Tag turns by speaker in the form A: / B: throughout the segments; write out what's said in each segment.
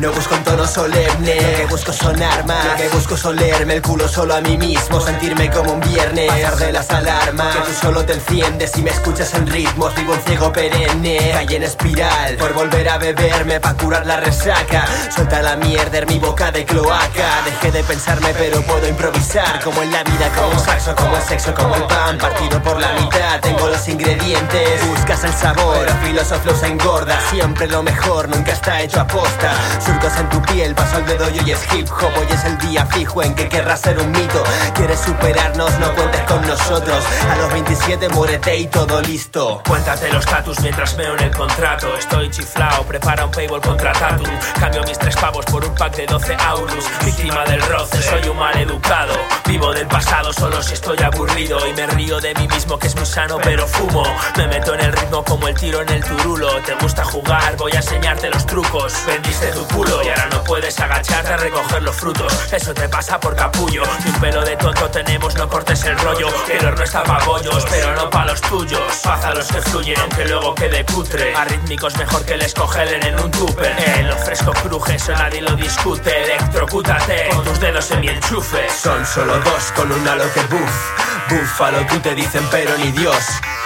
A: No busco un tono solemne, que busco son armas. Lo que busco es el culo solo a mí mismo, sentirme como un viernes. Pasar de las alarmas, que tú solo te enciendes y me escuchas en ritmos. Vivo un ciego perenne, calle en espiral. Por volver a beberme pa' curar la resaca. Suelta la mierda en mi boca de cloaca. Dejé de pensarme, pero puedo improvisar. Como en la vida, como un saxo, como el sexo, como el pan. Partido por la mitad, tengo los ingredientes. Buscas el sabor, pero filósofo se engorda. Siempre lo mejor, nunca está hecho a posta. Surcos en tu piel, paso el dedo y hoy es hip hop. Hoy es el día fijo en que querrás ser un mito. Quieres superarnos, no cuentes con nosotros. A los 27 muérete y todo listo.
B: Cuéntate los tatus mientras veo en el contrato. Estoy chiflao, prepara un paywall contra tatu. Cambio mis tres pavos por un pack de 12 aurus. Víctima del roce, soy un mal educado. Vivo del pasado solo si estoy aburrido. Y me río de mí mismo que es muy sano, pero fumo. Me meto en el ritmo como el tiro en el turulo. Te gusta jugar, voy a enseñarte los trucos. Vendiste tu y ahora no puedes agacharte a recoger los frutos. Eso te pasa por capullo. Ni un pelo de tonto tenemos, no cortes el rollo. Que el horno está pa' bollos, pero no pa' los tuyos. Paz a los que fluyen, aunque luego quede cutre. Arrítmicos mejor que les cogelen en un tupper. En lo fresco cruje, eso nadie lo discute. Electrocútate con tus dedos en mi enchufe.
A: Son solo dos con un halo que buff. Búfalo, tú te dicen, pero ni Dios.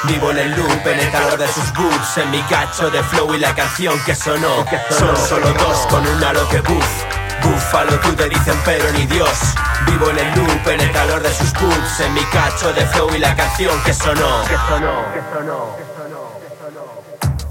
A: Vivo en el loop, en el calor de sus boots, en mi cacho de flow y la canción que sonó. Son solo dos con un halo que buff. Búfalo, tú te dicen, pero ni Dios. Vivo en el loop, en el calor de sus boots, en mi cacho de flow y la canción que sonó. Que sonó, que sonó,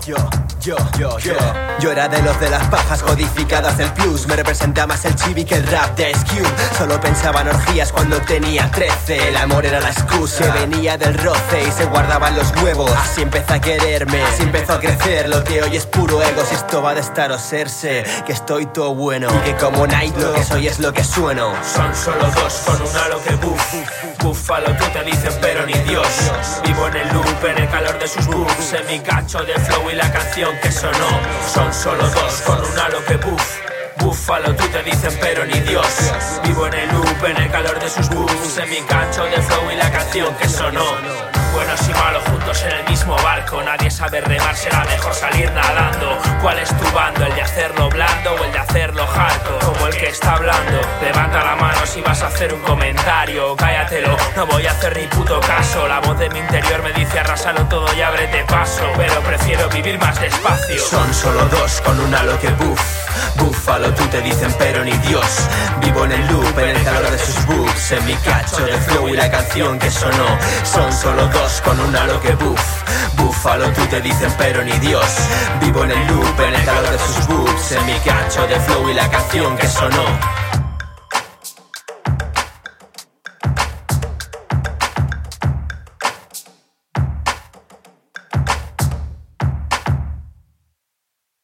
A: Yo. Yo, yo, yo Yo era de los de las pajas codificadas del plus Me representa más el chibi que el rap de SQ Solo pensaba en orgías cuando tenía 13 El amor era la excusa Venía del roce y se guardaban los huevos Así empezó a quererme, así empezó a crecer Lo que hoy es puro ego Si esto va de estar o serse Que estoy todo bueno Y que como Night lo que soy es lo que sueno
B: Son solo dos con un halo que buff. Búfalo, tú te dicen, pero ni Dios. Vivo en el loop, en el calor de sus buffs. En mi cacho de flow y la canción que sonó. Son solo dos con un halo que buff. Búfalo, tú te dicen, pero ni Dios. Vivo en el loop, en el calor de sus buffs. En mi cacho de flow y la canción que sonó. Buenos y malos juntos en el mismo barco. Nadie sabe remar, será mejor salir si vas a hacer un comentario. Cállatelo, no voy a hacer ni puto caso. La voz de mi interior me dice arrasalo todo y ábrete paso. Pero prefiero vivir más despacio.
A: Son solo dos con un halo que buff. Búfalo, tú te dicen, pero ni Dios. Vivo en el loop, en el calor de sus boobs. En mi cacho de flow y la canción que sonó. Son solo dos con un halo que buff. Búfalo, tú te dicen, pero ni Dios. Vivo en el loop, en el calor de sus boobs. En mi cacho de flow y la canción que sonó.